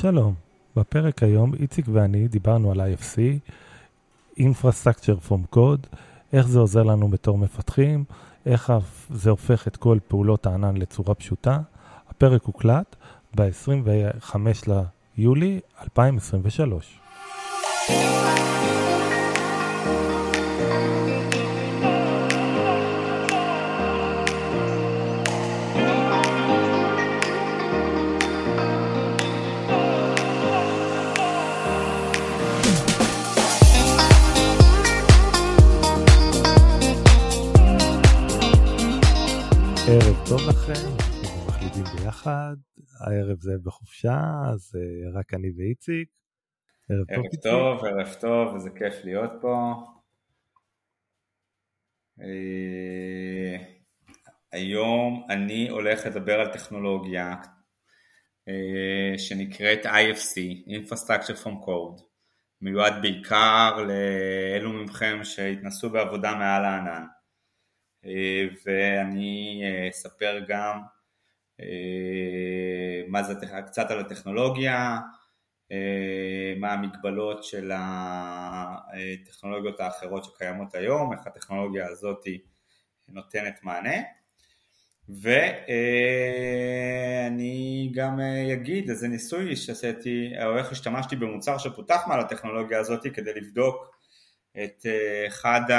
שלום, בפרק היום איציק ואני דיברנו על IFC, Infrastructure from Code, איך זה עוזר לנו בתור מפתחים, איך זה הופך את כל פעולות הענן לצורה פשוטה. הפרק הוקלט ב-25 ליולי 2023. טוב לכם, אנחנו מחליטים ביחד, הערב זה בחופשה, אז uh, רק אני ואיציק. ערב, ערב טוב, טוב ערב טוב, איזה כיף להיות פה. Uh, היום אני הולך לדבר על טכנולוגיה uh, שנקראת IFC, Infrastructure from Code, מיועד בעיקר לאלו מכם שהתנסו בעבודה מעל הענן. אה, ואני אה, אספר גם אה, מה זה, קצת על הטכנולוגיה, מה המגבלות של הטכנולוגיות האחרות שקיימות היום, איך הטכנולוגיה הזאת נותנת מענה. ואני גם אגיד איזה ניסוי שעשיתי, או איך השתמשתי במוצר שפותח מעל הטכנולוגיה הזאת כדי לבדוק את אה, אחד, ה,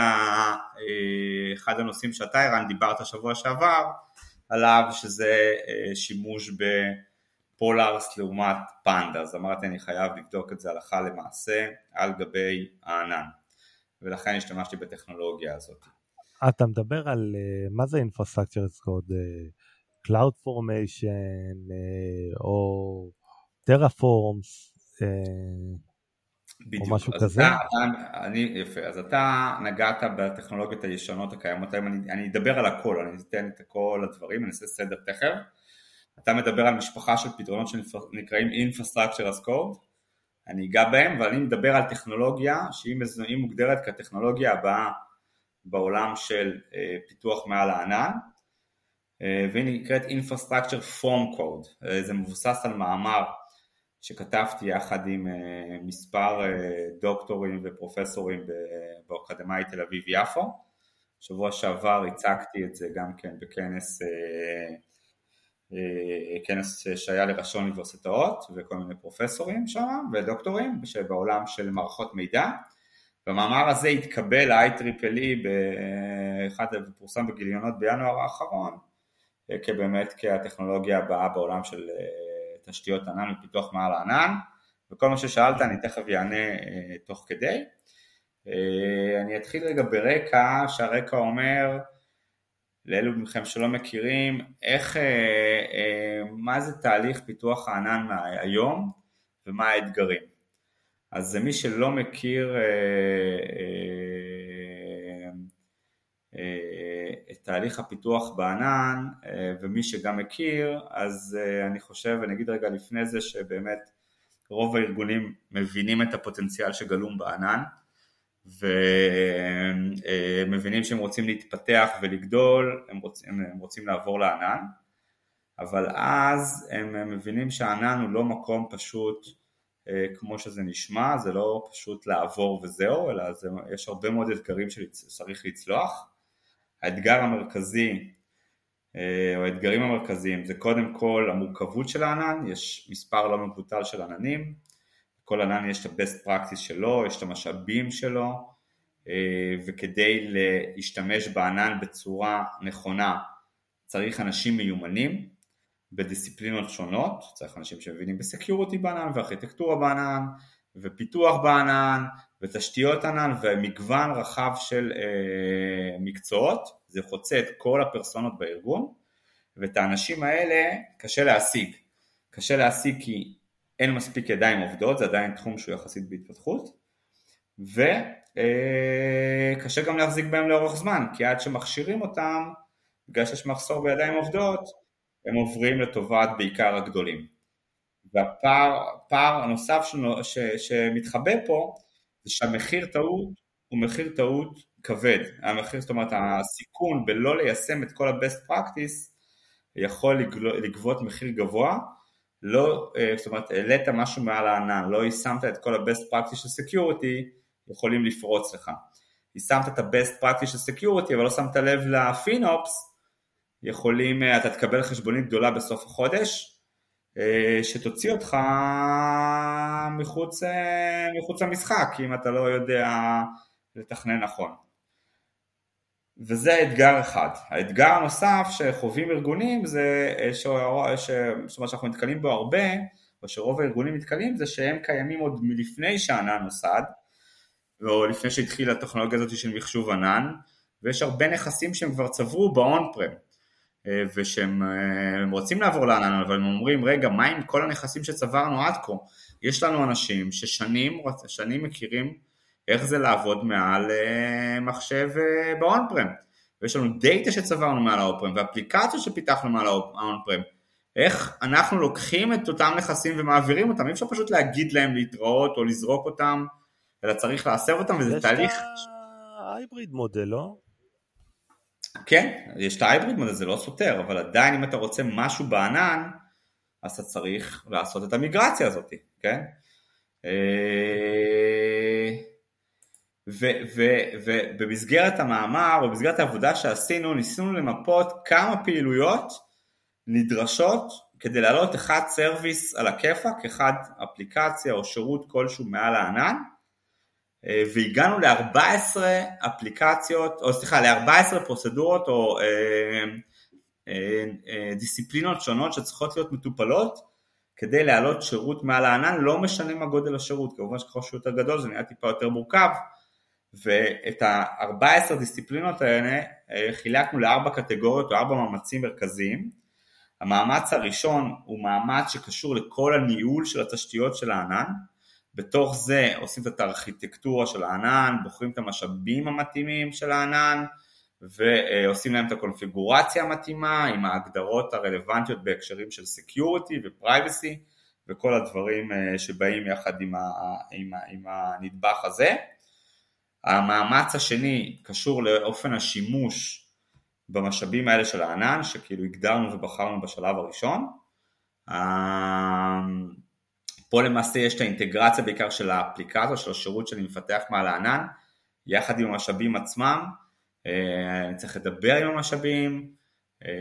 אה, אחד הנושאים שאתה ערן דיברת שבוע שעבר עליו שזה אה, שימוש בפולארס לעומת פנדה אז אמרתי אני חייב לבדוק את זה הלכה למעשה על גבי הענן. ולכן השתמשתי בטכנולוגיה הזאת. אתה מדבר על מה זה Infrastructure? as Code, Cloud Formation או Terraforms בדיוק. או משהו כזה? אתה, אתה, אני, יפה, אז אתה נגעת בטכנולוגיות הישנות הקיימות היום, אני, אני אדבר על הכל, אני אתן את כל הדברים, אני אעשה סדר תכף. אתה מדבר על משפחה של פתרונות שנקראים Infrastructure as Code, אני אגע בהם, אבל אני מדבר על טכנולוגיה שהיא מוגדרת כטכנולוגיה הבאה בעולם של אה, פיתוח מעל הענן, אה, והיא נקראת Infrastructure Form Code, אה, זה מבוסס על מאמר שכתבתי יחד עם אה, מספר אה, דוקטורים ופרופסורים באקדמאי תל אביב יפו. שבוע שעבר הצגתי את זה גם כן בכנס אה, כנס שהיה לראשי אוניברסיטאות וכל מיני פרופסורים שם ודוקטורים שבעולם של מערכות מידע. במאמר הזה התקבל ל-IEEE באחד ופורסם בגיליונות בינואר האחרון כבאמת כהטכנולוגיה הבאה בעולם של תשתיות ענן ופיתוח מעל הענן, וכל מה ששאלת אני תכף אענה אה, תוך כדי. אה, אני אתחיל רגע ברקע, שהרקע אומר, לאלו מכם שלא מכירים, איך, אה, מה זה תהליך פיתוח הענן היום ומה האתגרים. אז מי שלא מכיר תהליך הפיתוח בענן אה, ומי שגם מכיר אז אה, אני חושב אני אגיד רגע לפני זה שבאמת רוב הארגונים מבינים את הפוטנציאל שגלום בענן ומבינים אה, שהם רוצים להתפתח ולגדול הם רוצים, הם רוצים לעבור לענן אבל אז הם מבינים שהענן הוא לא מקום פשוט כמו שזה נשמע, זה לא פשוט לעבור וזהו, אלא זה, יש הרבה מאוד אתגרים שצריך לצלוח האתגר המרכזי אה, או האתגרים המרכזיים זה קודם כל המורכבות של הענן, יש מספר לא מבוטל של עננים, כל ענן יש את ה-best practice שלו, יש את המשאבים שלו אה, וכדי להשתמש בענן בצורה נכונה צריך אנשים מיומנים בדיסציפלינות שונות, צריך אנשים שמבינים בסקיוריטי בענן וארכיטקטורה בענן ופיתוח בענן ותשתיות ענן ומגוון רחב של אה, מקצועות, זה חוצה את כל הפרסונות בארגון ואת האנשים האלה קשה להשיג. קשה להשיג כי אין מספיק ידיים עובדות, זה עדיין תחום שהוא יחסית בהתפתחות וקשה אה, גם להחזיק בהם לאורך זמן, כי עד שמכשירים אותם, בגלל שיש מחסור בידיים עובדות, הם עוברים לטובת בעיקר הגדולים. והפער הנוסף שמתחבא פה זה שהמחיר טעות הוא מחיר טעות כבד, המחיר, זאת אומרת הסיכון בלא ליישם את כל ה-best practice יכול לגבות מחיר גבוה לא, זאת אומרת, העלית משהו מעל הענן, לא יישמת את כל ה-best practice של security, יכולים לפרוץ לך. יישמת את ה-best practice של security, אבל לא שמת לב לפינופס, יכולים, אתה תקבל חשבונית גדולה בסוף החודש, שתוציא אותך מחוץ, מחוץ למשחק, אם אתה לא יודע לתכנן נכון. וזה אתגר אחד. האתגר הנוסף שחווים ארגונים זה, ש... ש... זאת אומרת שאנחנו נתקלים בו הרבה, או שרוב הארגונים נתקלים, זה שהם קיימים עוד מלפני שהענן נוסד, או לפני שהתחילה הטכנולוגיה הזאת של מחשוב ענן, ויש הרבה נכסים שהם כבר צברו ב on-prem, ושהם רוצים לעבור לענן, אבל הם אומרים, רגע, מה עם כל הנכסים שצברנו עד כה? יש לנו אנשים ששנים שנים מכירים איך זה לעבוד מעל אה, מחשב אה, ב on-prem. ויש לנו דאטה שצברנו מעל ה on-prem ואפליקציות שפיתחנו מעל ה on-prem. איך אנחנו לוקחים את אותם נכסים ומעבירים אותם, אי אפשר פשוט להגיד להם להתראות או לזרוק אותם, אלא צריך להסב אותם וזה תהליך... יש את ה hybrid model, לא? כן, יש את ה hybrid model, זה לא סותר, אבל עדיין אם אתה רוצה משהו בענן, אז אתה צריך לעשות את המיגרציה הזאת, כן? אה, ובמסגרת המאמר, או במסגרת העבודה שעשינו, ניסינו למפות כמה פעילויות נדרשות כדי להעלות אחד service על הכיפאק, אחד אפליקציה או שירות כלשהו מעל הענן, והגענו ל-14 אפליקציות, או סליחה, ל-14 פרוצדורות או אה, אה, אה, דיסציפלינות שונות שצריכות להיות מטופלות כדי להעלות שירות מעל הענן, לא משנה מה גודל השירות, כמובן שככל שהוא יותר גדול זה נהיה טיפה יותר מורכב, ואת ה-14 דיסציפלינות האלה אה, חילקנו לארבע קטגוריות או ארבע מאמצים מרכזיים. המאמץ הראשון הוא מאמץ שקשור לכל הניהול של התשתיות של הענן, בתוך זה עושים את הארכיטקטורה של הענן, בוחרים את המשאבים המתאימים של הענן ועושים להם את הקונפיגורציה המתאימה עם ההגדרות הרלוונטיות בהקשרים של Security ו-Privacy וכל הדברים אה, שבאים יחד עם, ה, עם, עם הנדבך הזה. המאמץ השני קשור לאופן השימוש במשאבים האלה של הענן, שכאילו הגדרנו ובחרנו בשלב הראשון. פה למעשה יש את האינטגרציה בעיקר של האפליקציה, של השירות שאני מפתח מעל הענן, יחד עם המשאבים עצמם, אה, אני צריך לדבר עם המשאבים אה,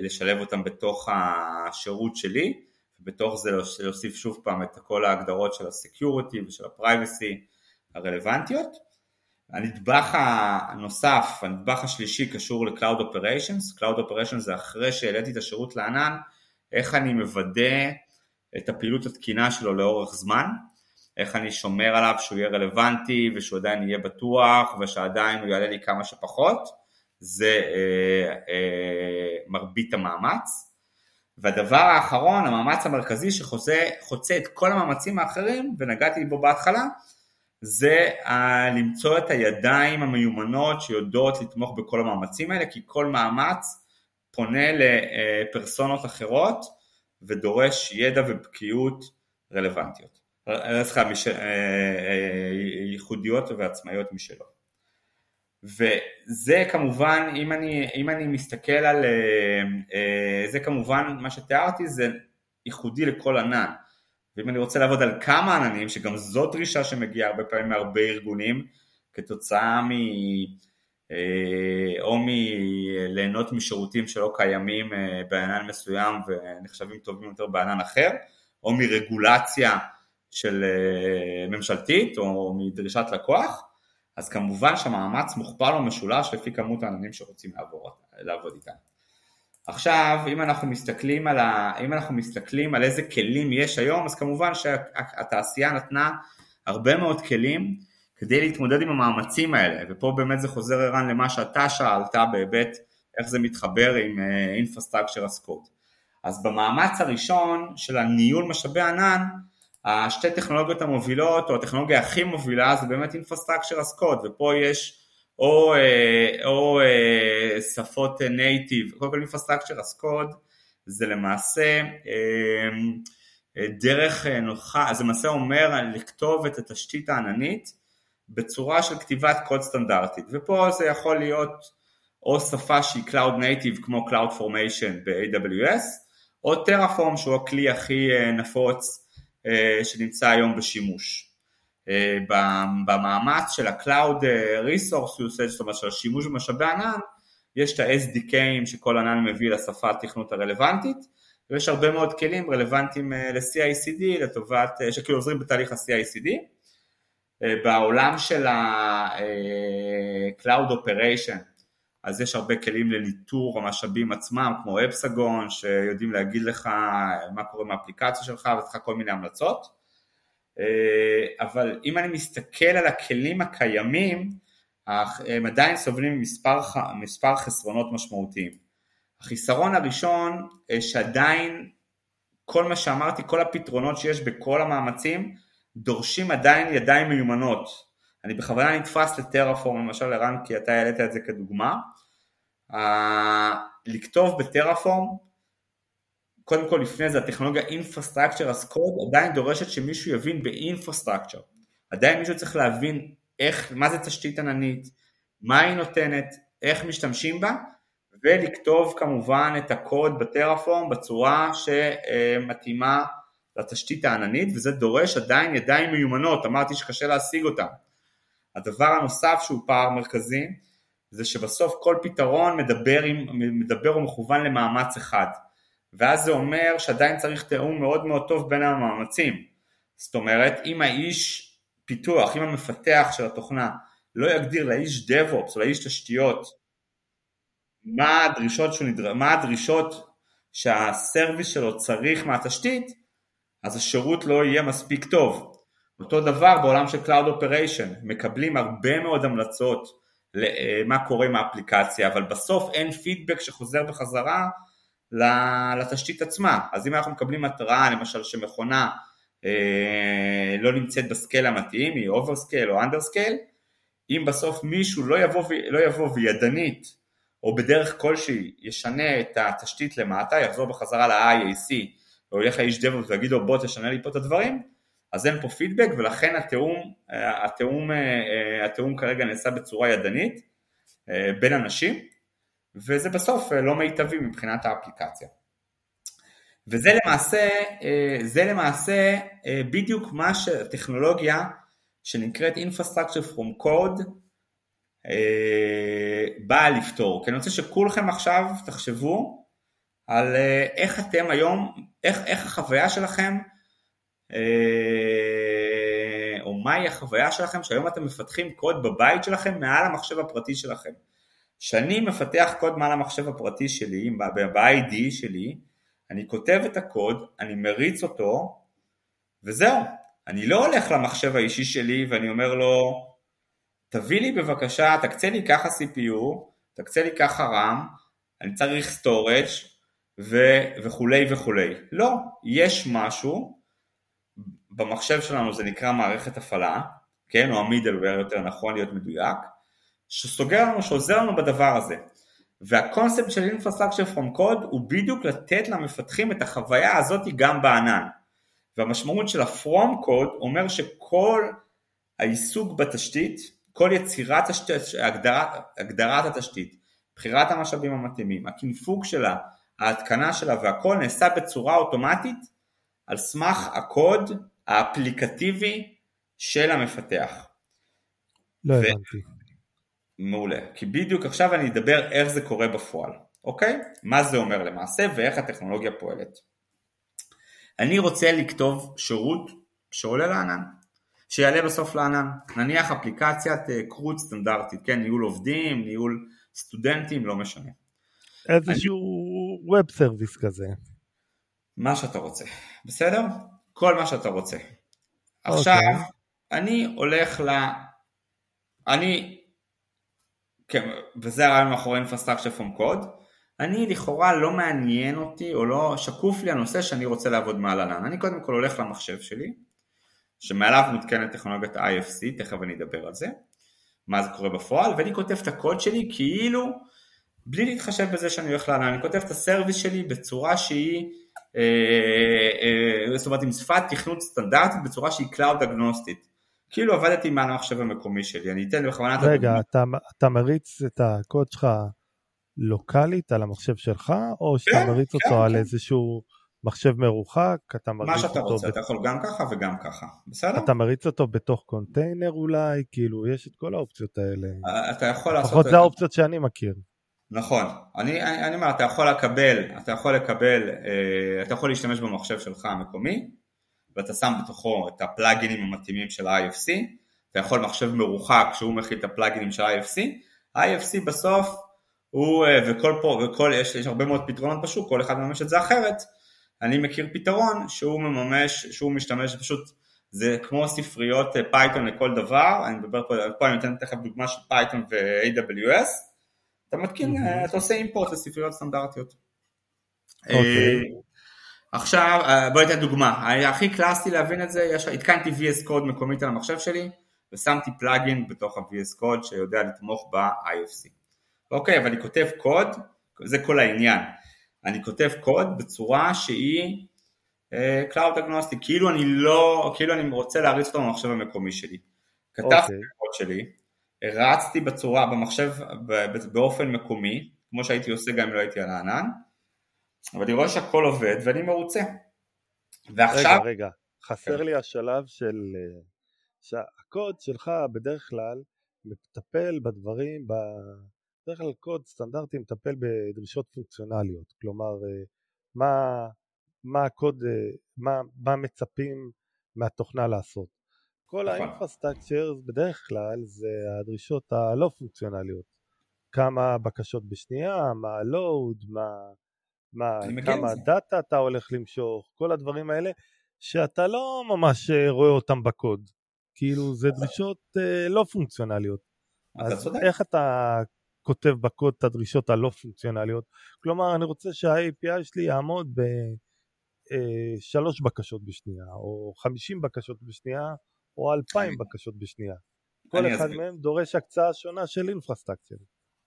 ולשלב אותם בתוך השירות שלי, ובתוך זה להוסיף שוב פעם את כל ההגדרות של ה security ושל ה privacy הרלוונטיות. הנדבך הנוסף, הנדבך השלישי קשור ל-Cloud Operations, Cloud Operations זה אחרי שהעליתי את השירות לענן, איך אני מוודא את הפעילות התקינה שלו לאורך זמן, איך אני שומר עליו שהוא יהיה רלוונטי ושהוא עדיין יהיה בטוח ושעדיין הוא יעלה לי כמה שפחות, זה אה, אה, מרבית המאמץ. והדבר האחרון, המאמץ המרכזי שחוצה את כל המאמצים האחרים, ונגעתי בו בהתחלה, זה למצוא את הידיים המיומנות שיודעות לתמוך בכל המאמצים האלה, כי כל מאמץ פונה לפרסונות אחרות ודורש ידע ובקיאות רלוונטיות. סליחה, מש... אה, אה, ייחודיות ועצמאיות משלו. וזה כמובן, אם אני, אם אני מסתכל על, אה, זה כמובן, מה שתיארתי זה ייחודי לכל ענן. ואם אני רוצה לעבוד על כמה עננים, שגם זו דרישה שמגיעה הרבה פעמים מהרבה ארגונים, כתוצאה מ... אה, או מליהנות משירותים שלא קיימים אה, בענן מסוים ונחשבים טובים יותר בענן אחר, או מרגולציה של אה, ממשלתית או מדרישת לקוח, אז כמובן שהמאמץ מוכפל או משולש לפי כמות העננים שרוצים לעבור, לעבוד איתם. עכשיו, אם אנחנו מסתכלים על, ה... אם אנחנו מסתכלים על איזה כלים יש היום, אז כמובן שהתעשייה נתנה הרבה מאוד כלים כדי להתמודד עם המאמצים האלה, ופה באמת זה חוזר ערן למה שאתה שאלת בהיבט איך זה מתחבר עם uh, Infrastructure as Code. אז במאמץ הראשון של הניהול משאבי ענן, השתי טכנולוגיות המובילות, או הטכנולוגיה הכי מובילה זה באמת Infrastructure as Code, ופה יש או, אה, או אה, שפות נייטיב, קודם כל Infrastructure as Code זה למעשה אה, דרך נוחה, זה למעשה אומר לכתוב את התשתית העננית בצורה של כתיבת קוד סטנדרטית, ופה זה יכול להיות או שפה שהיא Cloud Native כמו Cloud Formation ב-AWS, או טרפורם שהוא הכלי הכי אה, נפוץ שנמצא היום בשימוש. במאמץ של ה-Cloud Resource Usage, זאת אומרת של השימוש במשאבי ענן, יש את ה-SDKים שכל ענן מביא לשפה התכנות הרלוונטית, ויש הרבה מאוד כלים רלוונטיים ל-CICD לטובת, שכאילו עוזרים בתהליך ה-CICD. בעולם של ה-Cloud Operation אז יש הרבה כלים לניטור המשאבים עצמם, כמו אפסגון, שיודעים להגיד לך מה קורה עם האפליקציה שלך וצריך כל מיני המלצות. אה, אבל אם אני מסתכל על הכלים הקיימים, הם עדיין סובלים ממספר מספר חסרונות משמעותיים. החיסרון הראשון, אה, שעדיין כל מה שאמרתי, כל הפתרונות שיש בכל המאמצים, דורשים עדיין ידיים מיומנות. אני בכוונה נתפס לטרפורם, למשל ערן, כי אתה העלית את זה כדוגמה. Uh, לכתוב בטרפורם, קודם כל לפני זה הטכנולוגיה Infrastructure as Code עדיין דורשת שמישהו יבין ב-Infrastructure. עדיין מישהו צריך להבין איך, מה זה תשתית עננית, מה היא נותנת, איך משתמשים בה, ולכתוב כמובן את הקוד בטרפורם בצורה שמתאימה לתשתית העננית, וזה דורש עדיין ידיים מיומנות, אמרתי שקשה להשיג אותן. הדבר הנוסף שהוא פער מרכזי זה שבסוף כל פתרון מדבר, עם, מדבר ומכוון למאמץ אחד. ואז זה אומר שעדיין צריך תיאום מאוד מאוד טוב בין המאמצים. זאת אומרת אם האיש פיתוח, אם המפתח של התוכנה לא יגדיר לאיש DevOps או לאיש תשתיות מה הדרישות, שהוא נדר... מה הדרישות שהסרוויס שלו צריך מהתשתית אז השירות לא יהיה מספיק טוב אותו דבר בעולם של Cloud Operation, מקבלים הרבה מאוד המלצות למה אה, קורה עם האפליקציה, אבל בסוף אין פידבק שחוזר בחזרה לתשתית עצמה. אז אם אנחנו מקבלים התראה למשל שמכונה אה, לא נמצאת ב scale המתאים, היא overscale או underscale, אם בסוף מישהו לא יבוא, לא יבוא וידנית או בדרך כלשהי ישנה את התשתית למטה, יחזור בחזרה ל-IAC ילך לאיש devops ויגיד לו בוא תשנה לי פה את הדברים, אז אין פה פידבק ולכן התיאום, אה, התיאום, אה, התיאום כרגע נעשה בצורה ידנית אה, בין אנשים וזה בסוף לא מיטבי מבחינת האפליקציה. וזה למעשה, זה למעשה בדיוק מה שהטכנולוגיה שנקראת Infrastructure from Code באה לפתור. כי אני רוצה שכולכם עכשיו תחשבו על איך אתם היום, איך, איך החוויה שלכם אה, או מהי החוויה שלכם שהיום אתם מפתחים קוד בבית שלכם מעל המחשב הפרטי שלכם. כשאני מפתח קוד מעל המחשב הפרטי שלי, ב-ID שלי, אני כותב את הקוד, אני מריץ אותו, וזהו. אני לא הולך למחשב האישי שלי ואני אומר לו, תביא לי בבקשה, תקצה לי ככה CPU, תקצה לי ככה RAM, אני צריך storage ו- וכולי וכולי. לא, יש משהו במחשב שלנו זה נקרא מערכת הפעלה, כן, או המידלוור יותר נכון להיות מדויק, שסוגר לנו, שעוזר לנו בדבר הזה. והקונספט של Infrastructure from Code הוא בדיוק לתת למפתחים את החוויה הזאת גם בענן. והמשמעות של ה-From Code אומר שכל העיסוק בתשתית, כל יצירת תשתית, הגדרת, הגדרת התשתית, בחירת המשאבים המתאימים, הקינפוג שלה, ההתקנה שלה והכל נעשה בצורה אוטומטית על סמך הקוד האפליקטיבי של המפתח. לא ו... הבנתי. מעולה, כי בדיוק עכשיו אני אדבר איך זה קורה בפועל, אוקיי? מה זה אומר למעשה ואיך הטכנולוגיה פועלת. אני רוצה לכתוב שירות שעולה לענן, שיעלה בסוף לענן, נניח אפליקציית קרוט אה, סטנדרטית, כן, ניהול עובדים, ניהול סטודנטים, לא משנה. איזשהו ווב סרוויס כזה. מה שאתה רוצה, בסדר? כל מה שאתה רוצה. Okay. עכשיו, אוקיי. אני הולך ל... אני, כן, וזה הרעיון מאחורי Infrastructure from Code, אני לכאורה לא מעניין אותי או לא שקוף לי הנושא שאני רוצה לעבוד מעל ענן. אני קודם כל הולך למחשב שלי, שמעליו מותקנת טכנולוגיית IFC, תכף אני אדבר על זה, מה זה קורה בפועל, ואני כותב את הקוד שלי כאילו, בלי להתחשב בזה שאני הולך לענן, אני כותב את ה service שלי בצורה שהיא אה, אה, זאת אומרת עם שפת תכנות סטנדרטית בצורה שהיא cloud אגנוסטית. כאילו עבדתי מעל המחשב המקומי שלי, אני אתן בכוונה את רגע, אתה, אתה מריץ את הקוד שלך לוקאלית על המחשב שלך, או שאתה כן, מריץ אותו כן, על כן. איזשהו מחשב מרוחק, אתה מריץ אותו... מה שאתה רוצה, ב... אתה יכול גם ככה וגם ככה, בסדר? אתה מריץ אותו בתוך קונטיינר אולי, כאילו, יש את כל האופציות האלה. אה, אתה יכול לעשות... לפחות זה האופציות שאני מכיר. נכון, אני, אני, אני אומר, אתה יכול לקבל, אתה יכול לקבל, אה, אתה יכול להשתמש במחשב שלך המקומי, ואתה שם בתוכו את הפלאגינים המתאימים של ה-IFC, אתה יכול מחשב מרוחק שהוא מכיל את הפלאגינים של ה-IFC, ה-IFC בסוף הוא, אה, וכל פה, וכל, יש, יש הרבה מאוד פתרונות בשוק, כל אחד מממש את זה אחרת, אני מכיר פתרון שהוא מממש, שהוא משתמש פשוט, זה כמו ספריות Python אה, לכל דבר, אני מדבר פה, פה אני נותן תכף דוגמה של Python ו-AWS, אתה מתקין, mm-hmm. אתה עושה import לספריות סטנדרטיות. Okay. אוקיי. עכשיו בוא ניתן דוגמה, הכי קלאסי להבין את זה, יש, התקנתי VS Code מקומית על המחשב שלי ושמתי plugin בתוך ה-VS Code שיודע לתמוך ב-IFC. אוקיי, אבל אני כותב קוד, זה כל העניין. אני כותב קוד בצורה שהיא uh, Cloud Agnostic, כאילו אני לא, כאילו אני רוצה להריץ אותו במחשב המקומי שלי. כתבתי okay. את הקוד שלי, הרצתי בצורה, במחשב באופן מקומי, כמו שהייתי עושה גם אם לא הייתי על הענן, אבל אני רואה שהכל עובד ואני מרוצה. ועכשיו... רגע, רגע, חסר כן. לי השלב של... אה, שהקוד שלך בדרך כלל מטפל בדברים, בדרך כלל קוד סטנדרטי מטפל בדרישות פונקציונליות, כלומר אה, מה, מה הקוד, אה, מה, מה מצפים מהתוכנה לעשות. כל נכון. ה infrastructure בדרך כלל זה הדרישות הלא פונקציונליות, כמה בקשות בשנייה, מה ה load, מה מה, כמה data אתה הולך למשוך, כל הדברים האלה, שאתה לא ממש אה, רואה אותם בקוד. כאילו זה דרישות uh, לא פונקציונליות. אז. איך אתה כותב בקוד את הדרישות הלא פונקציונליות? כלומר, אני רוצה שה-API שלי יעמוד בשלוש אה, בקשות בשנייה, או חמישים בקשות בשנייה, או אלפיים בקשות בשנייה. כל אחד אסביר. מהם דורש הקצאה שונה של אינפרסטרקציה.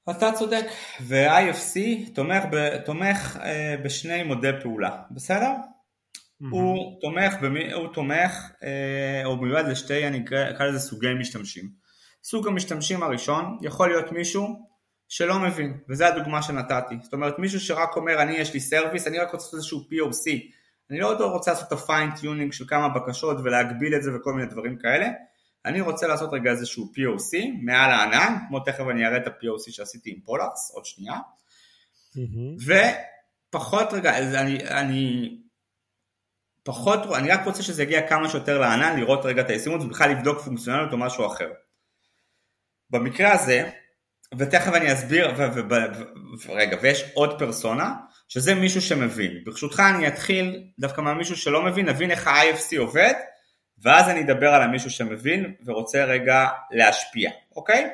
אתה צודק, ו-IFC תומך, ב, תומך אה, בשני מודי פעולה, בסדר? Mm-hmm. הוא תומך, במי, הוא תומך, אה, או מיועד לשתי, אני אקרא לזה סוגי משתמשים. סוג המשתמשים הראשון יכול להיות מישהו שלא מבין, וזו הדוגמה שנתתי. זאת אומרת, מישהו שרק אומר, אני יש לי service, אני רק רוצה לעשות איזשהו POC. אני לא רוצה לעשות את tuning של כמה בקשות ולהגביל את זה וכל מיני דברים כאלה. אני רוצה לעשות רגע איזשהו POC מעל הענן, כמו תכף אני אראה את ה-POC שעשיתי עם פולארס, עוד שנייה, mm-hmm. ופחות רגע, אני, אני פחות, אני רק רוצה שזה יגיע כמה שיותר לענן, לראות רגע את הישימות ובכלל לבדוק פונקציונליות או משהו אחר. במקרה הזה, ותכף אני אסביר, ורגע, ויש עוד פרסונה, שזה מישהו שמבין. ברשותך אני אתחיל דווקא מהמישהו שלא מבין, נבין איך ה-IFC עובד, ואז אני אדבר על המישהו שמבין ורוצה רגע להשפיע, אוקיי?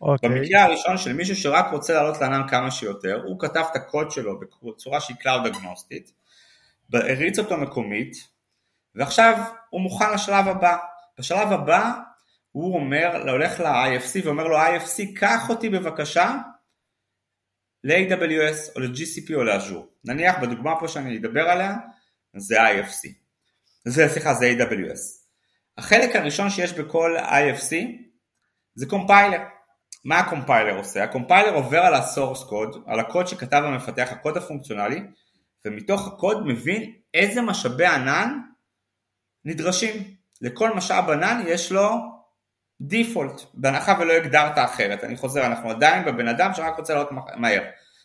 אוקיי. במקרה הראשון של מישהו שרק רוצה לעלות לענן כמה שיותר, הוא כתב את הקוד שלו בצורה שהיא Cloud אגנוסטית, הריץ אותו מקומית, ועכשיו הוא מוכן לשלב הבא. בשלב הבא הוא אומר, הולך ל-IFC ואומר לו IFC קח אותי בבקשה ל-AWS או ל-GCP או ל Azure. נניח בדוגמה פה שאני אדבר עליה זה IFC. זה סליחה זה AWS. החלק הראשון שיש בכל IFC זה compiler. מה ה compiler עושה? ה compiler עובר על ה source code, על הקוד שכתב המפתח, הקוד הפונקציונלי, ומתוך הקוד מבין איזה משאבי ענן נדרשים. לכל משאב ענן יש לו דיפולט, בהנחה ולא הגדרת אחרת. אני חוזר, אנחנו עדיין בבן אדם שרק רוצה לעלות מהר.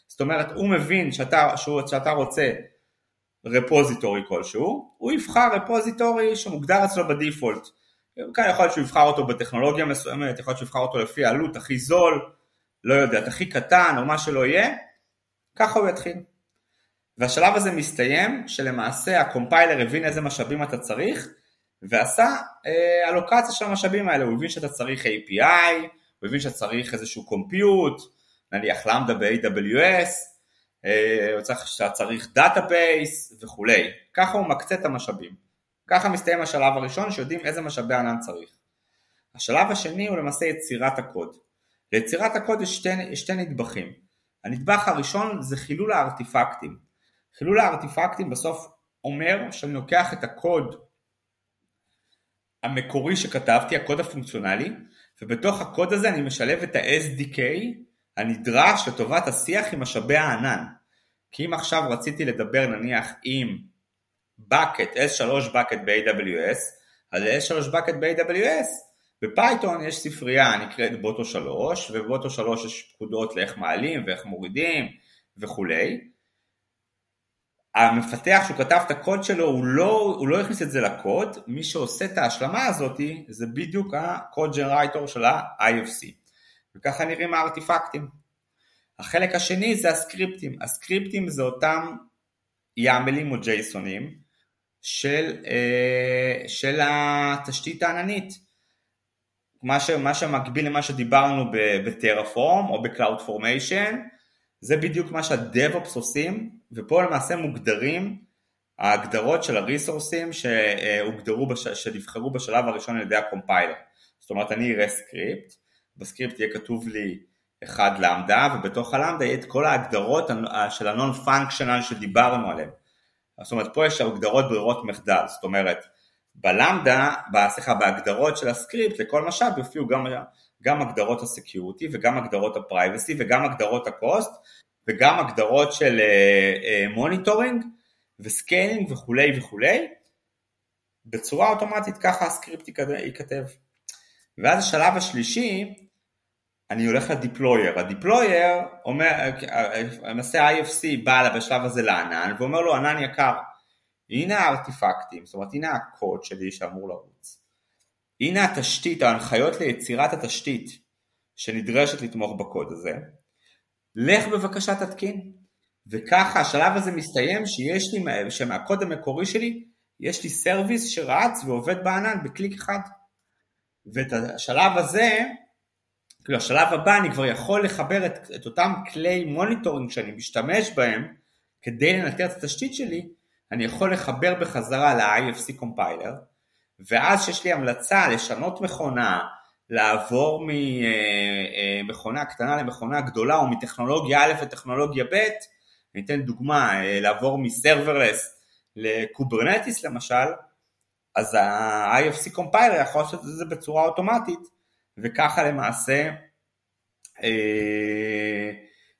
זאת אומרת, הוא מבין שאתה, שאתה רוצה רפוזיטורי כלשהו, הוא יבחר רפוזיטורי שמוגדר אצלו בדיפולט. כאן יכול להיות שהוא יבחר אותו בטכנולוגיה מסוימת, יכול להיות שהוא יבחר אותו לפי העלות הכי זול, לא יודע, הכי קטן או מה שלא יהיה, ככה הוא יתחיל. והשלב הזה מסתיים שלמעשה הקומפיילר הבין איזה משאבים אתה צריך ועשה אה, אלוקציה של המשאבים האלה, הוא הבין שאתה צריך API, הוא הבין שאתה צריך איזשהו קומפיוט, נניח למדה ב-AWS, אה, שאתה צריך דאטאבייס וכולי. ככה הוא מקצה את המשאבים. ככה מסתיים השלב הראשון שיודעים איזה משאבי ענן צריך. השלב השני הוא למעשה יצירת הקוד. ליצירת הקוד יש שתי, שתי נדבכים. הנדבך הראשון זה חילול הארטיפקטים. חילול הארטיפקטים בסוף אומר שאני לוקח את הקוד המקורי שכתבתי, הקוד הפונקציונלי, ובתוך הקוד הזה אני משלב את ה-SDK הנדרש לטובת השיח עם משאבי הענן. כי אם עכשיו רציתי לדבר נניח עם bucket, S3 bucket ב-AWS, אז ל-S3 bucket ב-AWS, ב Python יש ספרייה נקראת Boto 3, וב Boto 3 יש פקודות לאיך מעלים ואיך מורידים וכולי. המפתח שהוא כתב את הקוד שלו, הוא לא, הוא לא הכניס את זה לקוד, מי שעושה את ההשלמה הזאת זה בדיוק ה code generator של ה-IFC. וככה נראים ה artifact ים. החלק השני זה ה script ים. ה script ים זה אותם YAML ים או JSON ים של, אה, של התשתית העננית. מה, ש, מה שמקביל למה שדיברנו ב Terraform או ב CloudFormation, זה בדיוק מה שה DevOps עושים, ופה למעשה מוגדרים ההגדרות של ה resource ים שהוגדרו, בש... שנבחרו בשלב הראשון על ידי ה compiler. זאת אומרת, אני אראה script, ב script יהיה כתוב לי אחד Lambda, ובתוך ה Lambda יהיה את כל ההגדרות של ה non-functional שדיברנו עליהן. זאת אומרת, פה יש הגדרות ברירות מחדל, זאת אומרת, ב Lambda, סליחה, בהגדרות של ה script לכל משאב יופיעו גם, גם הגדרות ה security וגם הגדרות ה privacy וגם הגדרות ה cost וגם הגדרות של monitoring uh, uh, ו scaling וכולי וכולי. בצורה אוטומטית ככה ה script ייכתב. ואז השלב השלישי, אני הולך ל deployer. ה deployer אומר, למעשה IFC בא בשלב הזה לענן ואומר לו ענן יקר, הנה ה artifact ים, זאת אומרת הנה הקוד שלי שאמור לרוץ. הנה התשתית, ההנחיות ליצירת התשתית שנדרשת לתמוך בקוד הזה. לך בבקשה תתקין. וככה השלב הזה מסתיים שיש לי, שמהקוד המקורי שלי יש לי service שרץ ועובד בענן בקליק אחד. ואת השלב הזה, כאילו השלב הבא אני כבר יכול לחבר את, את אותם כלי monitoring שאני משתמש בהם כדי לנטר את התשתית שלי אני יכול לחבר בחזרה ל-IFC compiler, ואז שיש לי המלצה לשנות מכונה, לעבור ממכונה אה, אה, קטנה למכונה גדולה, או מטכנולוגיה א' לטכנולוגיה ב', אני אתן דוגמה, אה, לעבור מ serverless ל Kubernetes למשל, אז ה-IFC קומפיילר יכול לעשות את זה בצורה אוטומטית, וככה למעשה,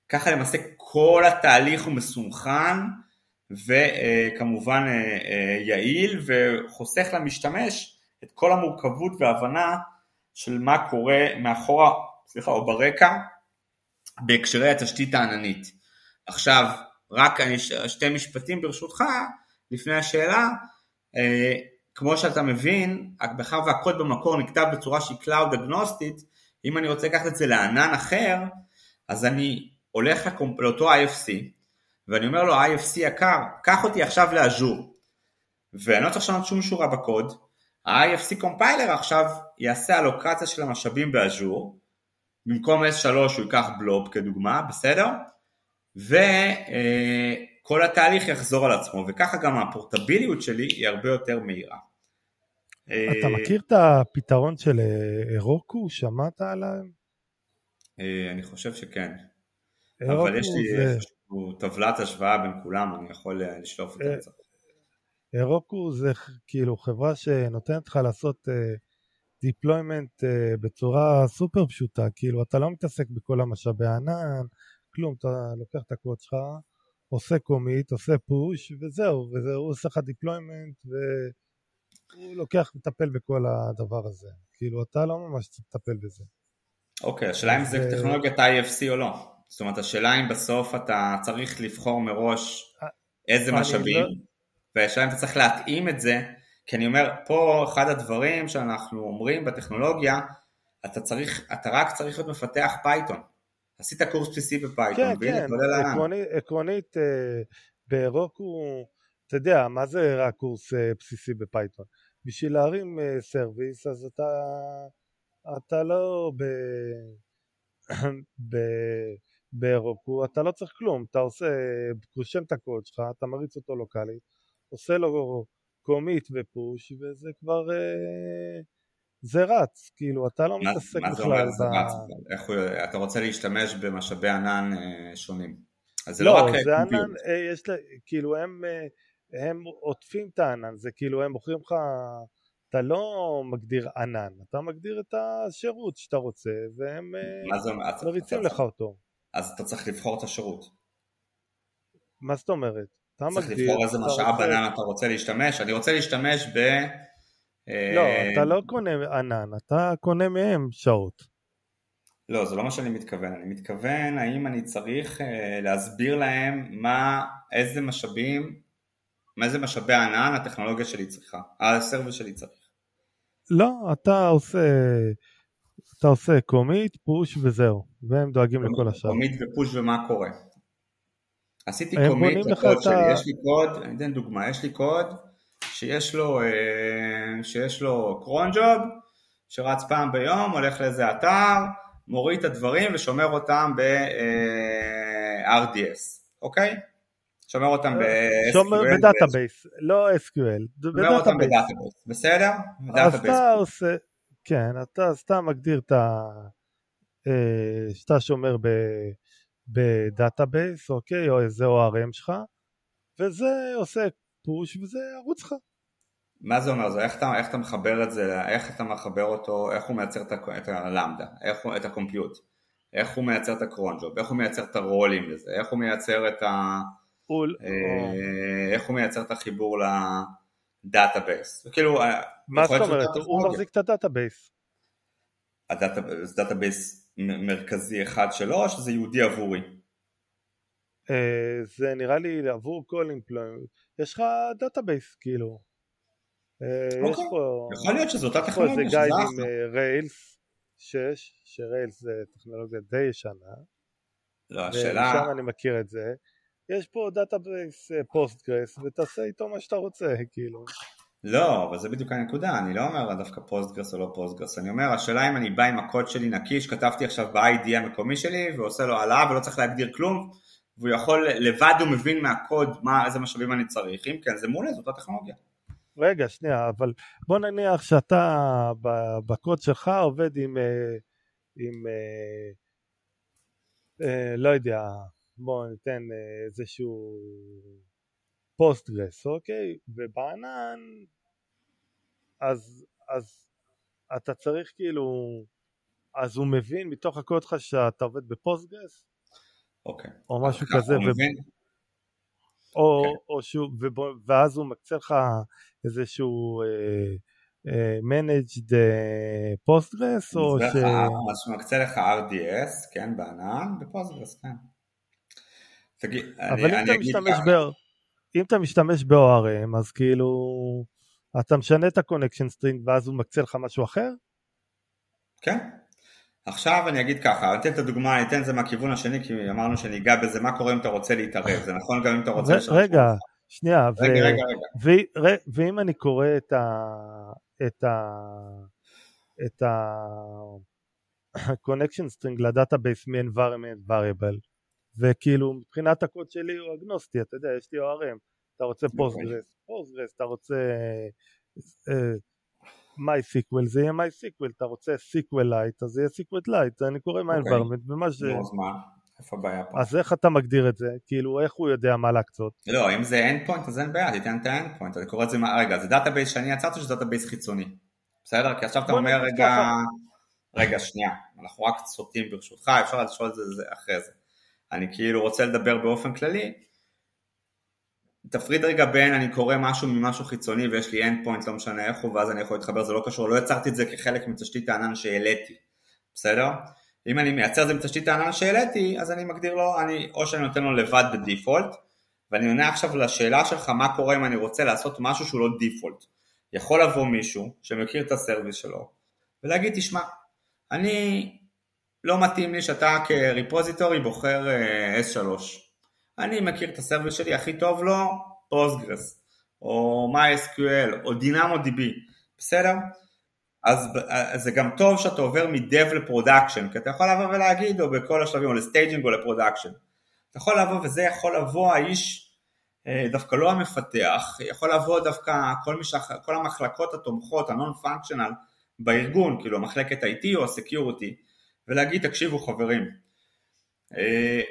ככה למעשה כל התהליך הוא מסונכרן, וכמובן יעיל וחוסך למשתמש את כל המורכבות והבנה של מה קורה מאחורה, סליחה, או ברקע בהקשרי התשתית העננית. עכשיו, רק שתי משפטים ברשותך, לפני השאלה, אה, כמו שאתה מבין, מאחר והקוד במקור נכתב בצורה שהיא Cloud אגנוסטית, אם אני רוצה לקחת את זה לענן אחר, אז אני הולך לאותו IFC, ואני אומר לו IFC יקר, קח אותי עכשיו לאז'ור ואני לא צריך לשנות שום שורה בקוד, ה-IFC קומפיילר עכשיו יעשה אלוקציה של המשאבים באז'ור, במקום S3 הוא ייקח בלוב כדוגמה, בסדר? וכל אה, התהליך יחזור על עצמו, וככה גם הפורטביליות שלי היא הרבה יותר מהירה. אתה אה, מכיר את הפתרון של אירוקו? אה, שמעת עליו? אני חושב שכן. אבל יש לי טבלת השוואה בין כולם, אני יכול אה, לשלוף את זה אירוקו זה כאילו חברה שנותנת לך לעשות deployment uh, בצורה סופר פשוטה, כאילו אתה לא מתעסק בכל המשאבי הענן, כלום, אתה לוקח את הקוד שלך, עושה קומיט, עושה פוש וזהו, והוא עושה לך deployment והוא לוקח, מטפל בכל הדבר הזה, כאילו אתה לא ממש צריך לטפל בזה. אוקיי, השאלה אם זה טכנולוגיית IFC או לא. זאת אומרת, השאלה אם בסוף אתה צריך לבחור מראש איזה משאבים, לא... והשאלה אם אתה צריך להתאים את זה, כי אני אומר, פה אחד הדברים שאנחנו אומרים בטכנולוגיה, אתה צריך, אתה רק צריך להיות מפתח Python. עשית קורס בסיסי ב Python, כן, כן, עקרונית, עקרונית אה, ברוקו, אתה יודע, מה זה רק קורס אה, בסיסי ב Python? בשביל להרים service, אה, אז אתה, אתה לא ב... ב... ברוקו אתה לא צריך כלום, אתה עושה, רושם את הקוד שלך, אתה מריץ אותו locally ית, עושה לו commit ו push וזה כבר, אה, זה רץ, כאילו אתה לא מתעסק בכלל. מה זה אומר זה רץ? איך הוא, אתה רוצה להשתמש במשאבי ענן אה, שונים. אז זה לא, לא רק זה ענן, יש לה, כאילו הם, הם עוטפים את הענן, זה כאילו הם מוכרים לך אתה לא מגדיר ענן, אתה מגדיר את השירות שאתה רוצה, והם מריצים לך אותו. אז אתה צריך לבחור את השירות. מה זאת אומרת? אתה צריך מגדיר, לבחור איזה משאב רוצה... ענן אתה רוצה להשתמש, אני רוצה להשתמש ב... לא, אתה לא קונה ענן, אתה קונה מהם שעות. לא, זה לא מה שאני מתכוון, אני מתכוון האם אני צריך אה, להסביר להם מה, איזה משאבים, מה איזה משאבי ענן הטכנולוגיה שלי צריכה, הסרוויס שלי צריך. לא, אתה עושה, אתה עושה קומיט, פוש וזהו, והם דואגים לכל השאר. קומיט ופוש ומה קורה. עשיתי commit לקוד שלי, ה... יש לי קוד, אני אתן דוגמה, יש לי קוד שיש לו, אה, שיש לו cron job, שרץ פעם ביום, הולך לאיזה אתר, מוריד את הדברים ושומר אותם ב-RDS, אוקיי? שומר אותם ב-SQL. שומר ב database, לא SQL, שומר אותם ב database, בסדר? אז אתה עושה, כן, אתה סתם מגדיר את ה... אה, שאתה שומר ב database, אוקיי, או איזה ORM שלך, וזה עושה push וזה רץ לך. מה זה אומר? זה איך אתה, איך אתה מחבר את זה, איך אתה מחבר אותו, איך הוא מייצר את ה Lambda, איך הוא, את ה compute, איך הוא מייצר את ה cron job, איך הוא מייצר את הרולים לזה, איך הוא מייצר את ה... אול, אה, איך הוא מייצר את החיבור ל database. כאילו, אה, מה זאת אומרת? הוא מחזיק את הדאטאבייס. הדאטאבייס, דאטאבייס מרכזי אחד שלו או שזה ייחודי עבורי? אה, זה נראה לי עבור כל deployment, יש לך database כאילו. אה, יש אוקיי. פה... יכול להיות שזו אותה טכנולוגיה. יש פה איזה גייד עם Rails 6, ש Rails זה טכנולוגיה די ישנה. לא, השאלה... ושם אני מכיר את זה. יש פה database Postgres ותעשה איתו מה שאתה רוצה, כאילו. לא, אבל זה בדיוק הנקודה, אני לא אומר דווקא Postgres או לא Postgres, אני אומר השאלה אם אני בא עם הקוד שלי נקי שכתבתי עכשיו ב-IDE המקומי שלי ועושה לו העלאה ולא צריך להגדיר כלום והוא יכול, לבד הוא מבין מהקוד מה, איזה משאבים אני צריך, אם כן זה מעולה, זאת הטכנולוגיה. רגע, שנייה, אבל בוא נניח שאתה בקוד שלך עובד עם, אה, עם אה, אה, לא יודע, בוא ניתן איזשהו Postgres, אוקיי? ובענן, אז, אז אתה צריך כאילו, אז הוא מבין מתוך הקוד שלך שאתה עובד ב Postgres? אוקיי. או משהו כזה. הוא מבין? או, okay. כן. או שהוא, ובו, ואז הוא מקצה לך איזשהו uh, uh, managed postgres או ש... אז הוא מקצה לך RDS, כן, בענן, ב Postgres, כן. תגיד, אבל אני, אם, אתה משתמש ב... אם אתה משתמש ב-ORM אז כאילו אתה משנה את ה-connection string ואז הוא מקצה לך משהו אחר? כן, עכשיו אני אגיד ככה, אני אתן את הדוגמה, אני אתן את זה מהכיוון השני, כי אמרנו שניגע בזה, מה קורה אם אתה רוצה להתערב, זה נכון גם אם אתה רוצה... רגע, שנייה, רגע, ו- רגע, רגע. ו- ואם אני קורא את ה... את ה... את ה... connection string ל database מ-environment variable וכאילו מבחינת הקוד שלי הוא אגנוסטי, אתה יודע, יש לי ORM, אתה רוצה Postgres, Postgres, אתה רוצה אה, MySQL זה יהיה MySQL, אתה רוצה SQLite אז זה יהיה SQLite, אני קורא מה environment ומה ש... אז מה? איפה הבעיה פה? אז איך אתה מגדיר את זה? כאילו, איך הוא יודע מה להקצות? לא, אם זה endpoint אז אין בעיה, תיתן את ה endpoint, אני קורא את זה, מה... רגע, זה database שאני יצרתי שזה database חיצוני, בסדר? כי עכשיו אתה אומר, רגע, רגע, שנייה, אנחנו רק סוטים ברשותך, אפשר לשאול את זה אחרי זה. אני כאילו רוצה לדבר באופן כללי, תפריד רגע בין אני קורא משהו ממשהו חיצוני ויש לי endpoint לא משנה איך הוא ואז אני יכול להתחבר זה לא קשור. לא יצרתי את זה כחלק מתשתית הענן שהעליתי בסדר? אם אני מייצר את זה מתשתית הענן שהעליתי אז אני מגדיר לו אני או שאני נותן לו לבד ב default ואני עונה עכשיו לשאלה שלך מה קורה אם אני רוצה לעשות משהו שהוא לא default יכול לבוא מישהו שמכיר את ה service שלו ולהגיד תשמע אני לא מתאים לי שאתה כ repository בוחר uh, S3 אני מכיר את ה service שלי, הכי טוב לו Postgres, או MySQL, או DynamoDB, בסדר? אז, אז זה גם טוב שאתה עובר מ-Dev ל production, כי אתה יכול לבוא ולהגיד, או בכל השלבים, או ל staging או ל production. אתה יכול לבוא, וזה יכול לבוא האיש, אה, דווקא לא המפתח, יכול לבוא דווקא כל, משח, כל המחלקות התומכות, ה-non-functional בארגון, כאילו המחלקת IT או ה-Security, ולהגיד, תקשיבו חברים, אה,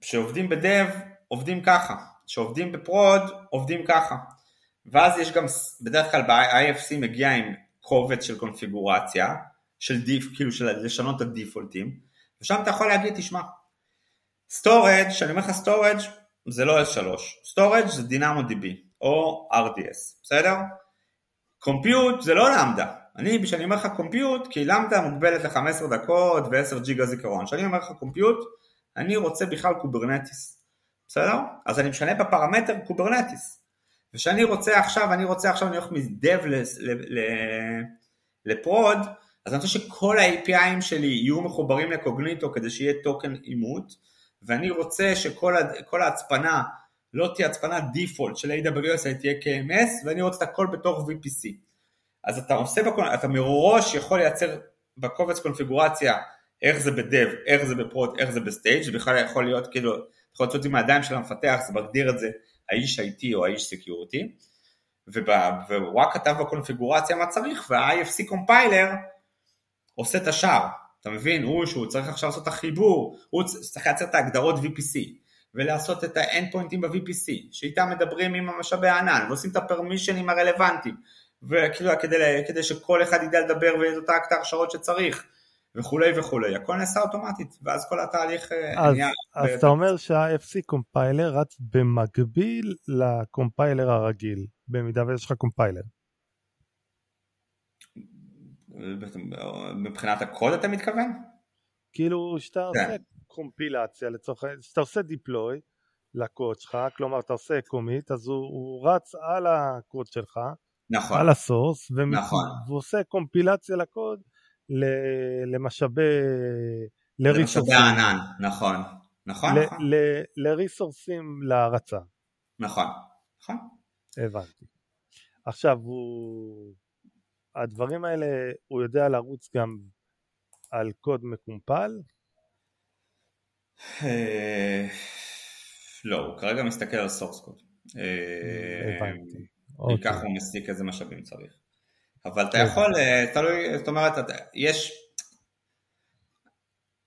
שעובדים בדב עובדים ככה, שעובדים בפרוד עובדים ככה. ואז יש גם, בדרך כלל ב-IFC מגיע עם קובץ של קונפיגורציה, של דיף, כאילו של לשנות את הדיפולטים, ושם אתה יכול להגיד, תשמע, storage, כשאני אומר לך storage, זה לא S3, storage זה DynamoDB, או RDS, בסדר? compute זה לא Lambda, אני, כשאני אומר לך compute, כי Lambda מוגבלת ל-15 דקות ו-10 ג'יגה זיכרון, כשאני אומר לך compute, אני רוצה בכלל Kubernetes, בסדר? אז אני משנה בפרמטר Kubernetes, וכשאני רוצה עכשיו, אני רוצה עכשיו, הולך מ dev ל prod, אז אני רוצה שכל ה-API ים שלי יהיו מחוברים ל Cognito כדי שיהיה token אימות, ואני רוצה שכל ההצפנה לא תהיה הצפנה default של AWS, אלא תהיה KMS, ואני רוצה את הכל בתוך VPC. אז אתה עושה, בקונ... אתה מראש יכול לייצר בקובץ קונפיגורציה איך זה ב dev, איך זה ב prod, איך זה ב stage, זה בכלל יכול להיות כאילו, יכול להיות עם הידיים של המפתח, זה מגדיר את זה האיש IT או האיש security, והוא רק כתב בקונפיגורציה מה צריך, וה-IFC compiler עושה את השאר, אתה מבין? הוא שהוא צריך עכשיו לעשות את החיבור, הוא צריך לייצר את ההגדרות VPC, ולעשות את ה endpoint ים ב-VPC, שאיתם מדברים עם המשאבי הענן, ועושים את ה permission ים הרלוונטיים, וכאילו כדי, כדי שכל אחד ידע לדבר וידע את ההרשאות שצריך, וכולי וכולי, הכל נעשה אוטומטית, ואז כל התהליך אה, אז, נהיה... אז אתה אומר שה-IFC compiler רץ במקביל ל compiler הרגיל, במידה ויש לך compiler. מבחינת הקוד אתה מתכוון? כאילו שאתה כן. עושה קומפילציה לצורך העניין, שאתה עושה דיפלוי לקוד שלך, כלומר אתה עושה קומיט, אז הוא, הוא רץ על הקוד שלך, נכון, על הסורס, ומת... נכון. והוא עושה קומפילציה לקוד למשאבי, למשאבי הענן, נכון, נכון, ל, נכון. ל, לריסורסים להרצה. נכון, נכון. הבנתי. עכשיו הוא, הדברים האלה, הוא יודע לרוץ גם על קוד מקומפל? אה, לא, הוא כרגע מסתכל על source code. אה, הבנתי. כי ככה הוא מסיק איזה משאבים צריך. אבל אתה יכול, אה, תלוי, זאת אומרת, יש,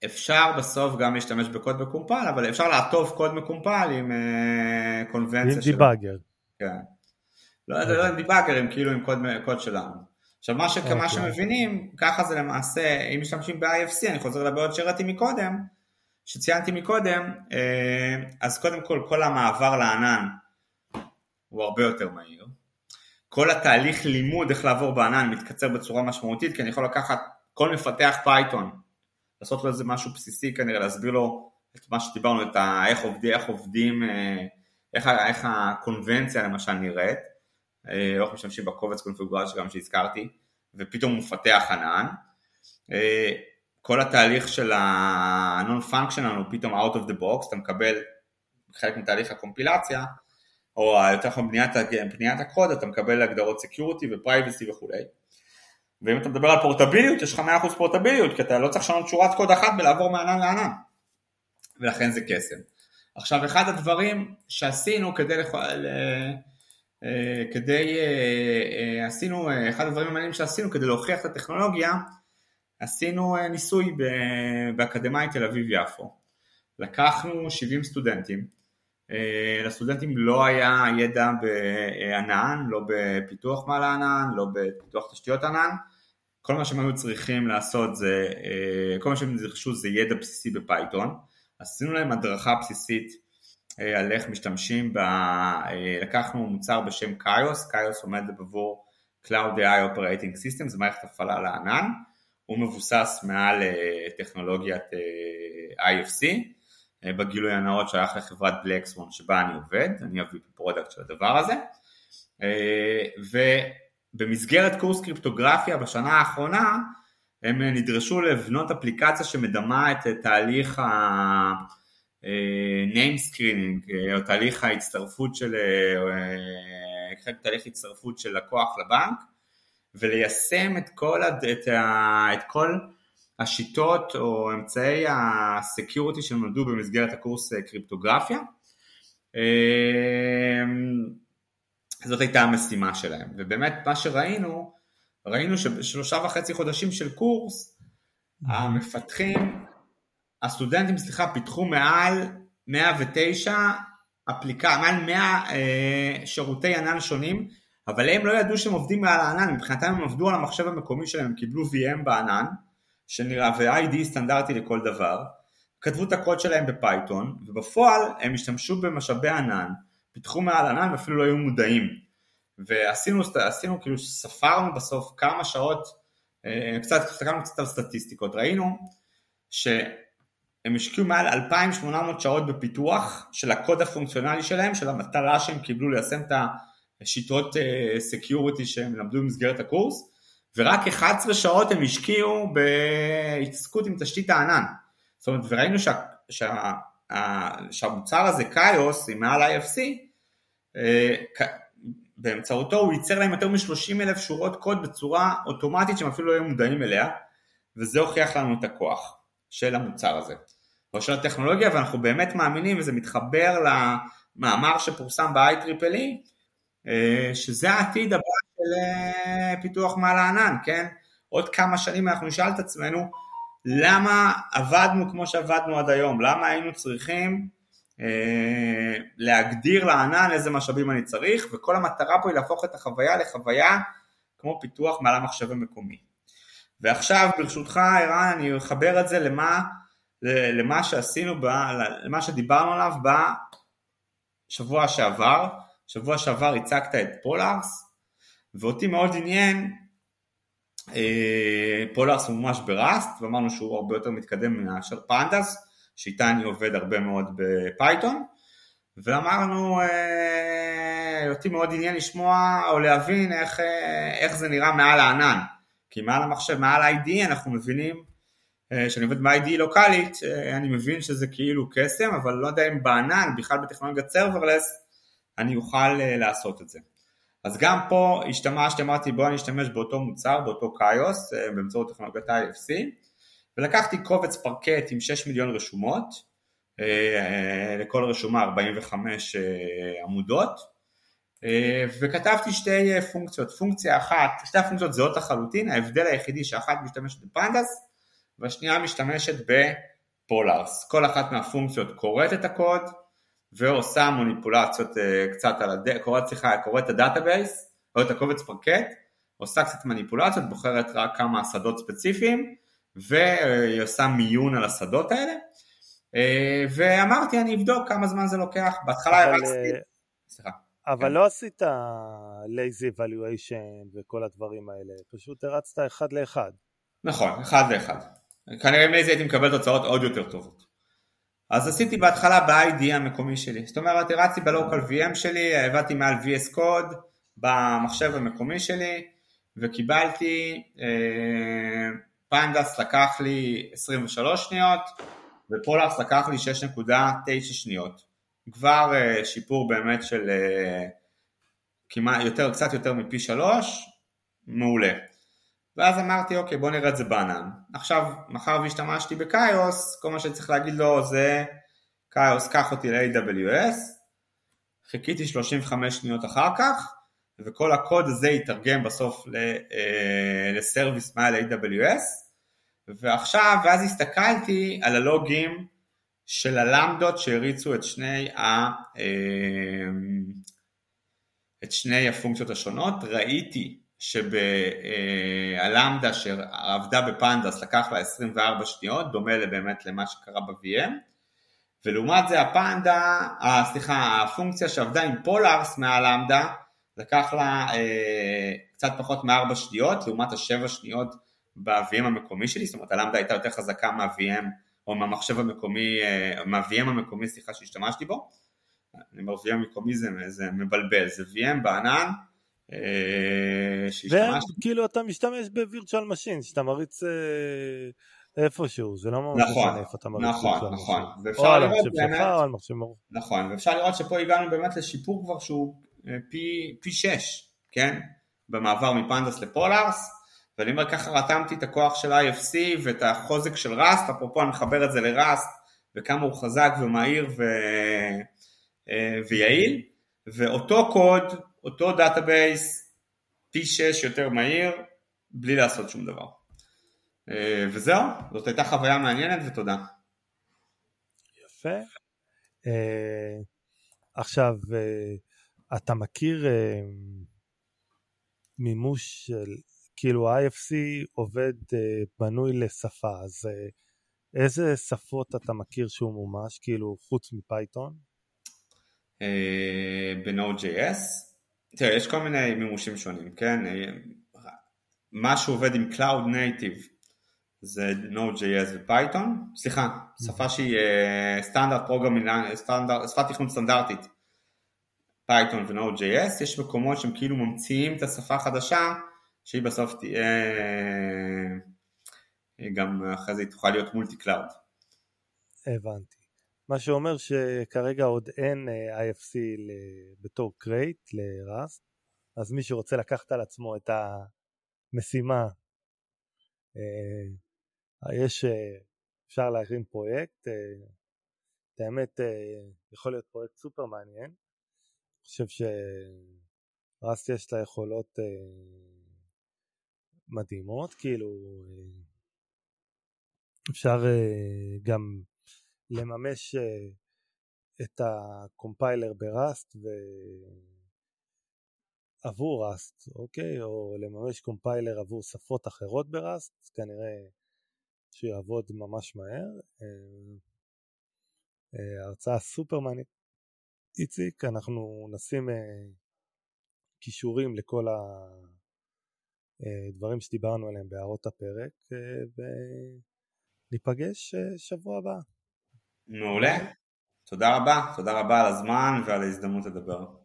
אפשר בסוף גם להשתמש בקוד מקומפל, אבל אפשר לעטוף קוד מקומפל עם קומבינציה עם debugger. כן. לא, לא עם debugger, עם כאילו עם קוד, קוד שלנו. עכשיו מה, שכמה okay. שמבינים, ככה זה למעשה, אם משתמשים ב-IFC, אני חוזר לבעיות שהראיתי מקודם, שציינתי מקודם, אה, אז קודם כל כל המעבר לענן הוא הרבה יותר מהיר. כל התהליך לימוד איך לעבור בענן מתקצר בצורה משמעותית, כי אני יכול לקחת כל מפתח Python, לעשות לו איזה משהו בסיסי כנראה, להסביר לו את מה שדיברנו, את ה, איך, עובדים, איך עובדים, אה, איך, איך הקונבנציה למשל נראית, אה, איך משתמשים בקובץ קונפיגורציה גם שהזכרתי, ופתאום הוא מפתח ענן. כל התהליך של ה-non functional הוא פתאום out of the box, אתה מקבל חלק מתהליך הקומפילציה, או יותר נכון בניית, בניית הקוד, אתה מקבל הגדרות security ו-privacy וכולי. ואם אתה מדבר על פורטביליות, יש לך 100% פורטביליות, כי אתה לא צריך לשנות שורת קוד אחת ולעבור מענן לענן. ולכן זה קסם. עכשיו, אחד הדברים שעשינו כדי, לכ... אה, כדי, אה, אה, עשינו, אחד הדברים המעניינים שעשינו כדי להוכיח את הטכנולוגיה, עשינו ניסוי באקדמאי תל אביב-יפו. לקחנו 70 סטודנטים, לסטודנטים לא היה ידע בענן, לא בפיתוח מעל הענן, לא בפיתוח תשתיות ענן, כל מה שהם היו צריכים לעשות זה, אה, כל מה שהם נדרשו זה ידע בסיסי בפייתון, עשינו להם הדרכה בסיסית על איך משתמשים, ב... לקחנו מוצר בשם CAIOS, CAIOS עומד עבור Cloud AI Operating System, זה מערכת הפעלה לענן, הוא מבוסס מעל אה, טכנולוגיית אה, IFC, אה, בגילוי הנאות שייך לחברת בלקסמון שבה אני עובד, אני ה VP Product של הדבר הזה, ובמסגרת קורס קריפטוגרפיה בשנה האחרונה הם נדרשו לבנות אפליקציה שמדמה את תהליך ה... name screening, או תהליך ההצטרפות של, תהליך הצטרפות של לקוח לבנק, וליישם את כל, את, ה, את כל השיטות או אמצעי הסקיוריטי שנולדו במסגרת הקורס אה, קריפטוגרפיה. אמ, זאת הייתה המשימה שלהם, ובאמת מה שראינו, ראינו שבשלושה וחצי חודשים של קורס, המפתחים, הסטודנטים, סליחה, פיתחו מעל 109 אפליקה, מעל 100 אה, שירותי ענן שונים אבל הם לא ידעו שהם עובדים מעל הענן, מבחינתם הם עבדו על המחשב המקומי שלהם, הם קיבלו VM בענן, שנראה IDE סטנדרטי לכל דבר, כתבו את הקוד שלהם ב Python, ובפועל הם השתמשו במשאבי ענן, פיתחו מעל ענן ואפילו לא היו מודעים. ועשינו, עשינו, כאילו ספרנו בסוף כמה שעות, אה, קצת, הסתכלנו קצת על סטטיסטיקות, ראינו שהם השקיעו מעל 2,800 שעות בפיתוח של הקוד הפונקציונלי שלהם, של המטרה שהם קיבלו ליישם את השיטות security אה, שהם למדו במסגרת הקורס, ורק 11 שעות הם השקיעו בהתעסקות עם תשתית הענן. זאת אומרת, וראינו שה, שה, שהמוצר הזה, קאיוס, עם מעל IFC, אה, באמצעותו הוא ייצר להם יותר מ-30 אלף שורות קוד בצורה אוטומטית שהם אפילו לא היו מודעים אליה, וזה הוכיח לנו את הכוח של המוצר הזה, או של הטכנולוגיה, ואנחנו באמת מאמינים, וזה מתחבר למאמר שפורסם ב-IEEE, אה, שזה העתיד הבא של אה, פיתוח מעל הענן, כן? עוד כמה שנים אנחנו נשאל את עצמנו, למה עבדנו כמו שעבדנו עד היום? למה היינו צריכים אה, להגדיר לענן איזה משאבים אני צריך, וכל המטרה פה היא להפוך את החוויה לחוויה כמו פיתוח מעל המחשב המקומי. ועכשיו ברשותך ערן אני אחבר את זה למה, למה שעשינו, ב, למה שדיברנו עליו בשבוע שעבר, שבוע שעבר הצגת את פולארס, ואותי מאוד עניין, אה, Polars הוא ממש ב Rust, ואמרנו שהוא הרבה יותר מתקדם מאשר Pandas, שאיתה אני עובד הרבה מאוד ב Python, ואמרנו, אה, אותי מאוד עניין לשמוע או להבין איך, אה, איך זה נראה מעל הענן, כי מעל המחשב, מעל IDE אנחנו מבינים, כשאני עובד ב-IDE לוקאלית, אני מבין שזה כאילו קסם, אבל לא יודע אם בענן, בכלל בטכנולוגיית serverless, אני אוכל לעשות את זה. אז גם פה השתמשתי, אמרתי בוא אני אשתמש באותו מוצר, באותו CAIOS, באמצעות טכנולוגיית IFC, ולקחתי קובץ Parquet עם 6 מיליון רשומות, אה, אה, לכל רשומה 45 אה, עמודות, וכתבתי שתי פונקציות, פונקציה אחת, שתי הפונקציות זהות לחלוטין, ההבדל היחידי שאחת משתמשת ב Pandas והשנייה משתמשת ב Polars, כל אחת מהפונקציות קוראת את הקוד ועושה מניפולציות קצת על, ה-d... קוראת, סליחה, קוראת את ה database, או את הקובץ Parquet, עושה קצת מניפולציות, בוחרת רק כמה שדות ספציפיים והיא עושה מיון על השדות האלה, אה, ואמרתי אני אבדוק כמה זמן זה לוקח, בהתחלה הרצתי, אה, סליחה. אבל כן. לא עשית lazy evaluation וכל הדברים האלה, פשוט הרצת אחד לאחד. נכון, אחד לאחד. כנראה עם lazy הייתי מקבל תוצאות עוד יותר טובות. אז עשיתי בהתחלה ב-ID המקומי שלי, זאת אומרת הרצתי ב-local VM שלי, הבאתי מעל VS Code במחשב המקומי שלי וקיבלתי אה, פנדס לקח לי 23 שניות ופולארס לקח לי 6.9 שניות. כבר uh, שיפור באמת של uh, כמעט יותר, קצת יותר מפי שלוש, מעולה. ואז אמרתי אוקיי בוא נראה את זה בענן. עכשיו מאחר והשתמשתי בקאיוס, כל מה שצריך להגיד לו זה קאיוס קח אותי ל-AWS, חיכיתי 35 שניות אחר כך וכל הקוד הזה יתרגם בסוף אה, לסרוויס מעל AWS ועכשיו, ואז הסתכלתי על הלוגים של הלמדות שהריצו את שני, ה, אה, את שני הפונקציות השונות, ראיתי שבלמדה אה, שעבדה בפנדס לקח לה 24 שניות, דומה באמת למה שקרה ב-VM, ולעומת זה הפנדה, סליחה, הפונקציה שעבדה עם פולארס מהלמדה לקח לה אה, קצת פחות מ-4 שניות, לעומת ה-7 שניות ב-VM המקומי שלי, זאת אומרת הלמדה הייתה יותר חזקה מה-VM או מהמחשב המקומי, אה, מה-VM המקומי, סליחה, שהשתמשתי בו. אני אומר VM מקומי זה, זה מבלבל, זה VM בענן אה. וכאילו אתה משתמש ב virtual machine, שאתה מריץ אה, איפשהו, זה לא ממש נכון, משנה איפה אתה מריץ נכון, נכון, ואפשר לראות באמת, או על מחשב. נכון, ואפשר לראות שפה הגענו באמת לשיפור כבר שהוא פי, פי 6, כן? במעבר מ Pandas ל Polars, ואני אומר ככה רתמתי את הכוח של IFC ואת החוזק של Rust, אפרופו אני מחבר את זה ל Rust וכמה הוא חזק ומהיר ו... אה, ויעיל, ואותו קוד, אותו database, פי 6 יותר מהיר, בלי לעשות שום דבר. אה, וזהו, זאת הייתה חוויה מעניינת ותודה. יפה. אה, עכשיו, אתה מכיר מימוש של, כאילו ה-IFC עובד uh, בנוי לשפה, אז uh, איזה שפות אתה מכיר שהוא מומש, כאילו חוץ מ Python? Uh, ב-Node.js? תראה, יש כל מיני מימושים שונים, כן? מה שעובד עם Cloud Native זה Node.js ו Python, סליחה, שפה שהיא standard programming, שפת תכנון סטנדרטית, Python ו-Node.js, יש מקומות שהם כאילו ממציאים את השפה החדשה, שהיא בסוף תהיה, גם אחרי זה היא תוכל להיות multi cloud. הבנתי. מה שאומר שכרגע עוד אין IFC בתור crate ל Rust, אז מי שרוצה לקחת על עצמו את המשימה יש, אה, אפשר להרים פרויקט, אה, את האמת אה, יכול להיות פרויקט סופר מעניין, אני חושב ש Rust יש לה יכולות מדהימות, כאילו אפשר גם לממש את ה compiler ב Rust ו... עבור Rust, אוקיי? או לממש compiler עבור שפות אחרות ב Rust, כנראה שיעבוד ממש מהר. אה, אה, הרצאה סופר מעניינת. איציק, אנחנו נשים אה, כישורים לכל הדברים שדיברנו עליהם בהערות הפרק, וניפגש שבוע הבא. מעולה. תודה רבה, תודה רבה על הזמן ועל ההזדמנות לדבר.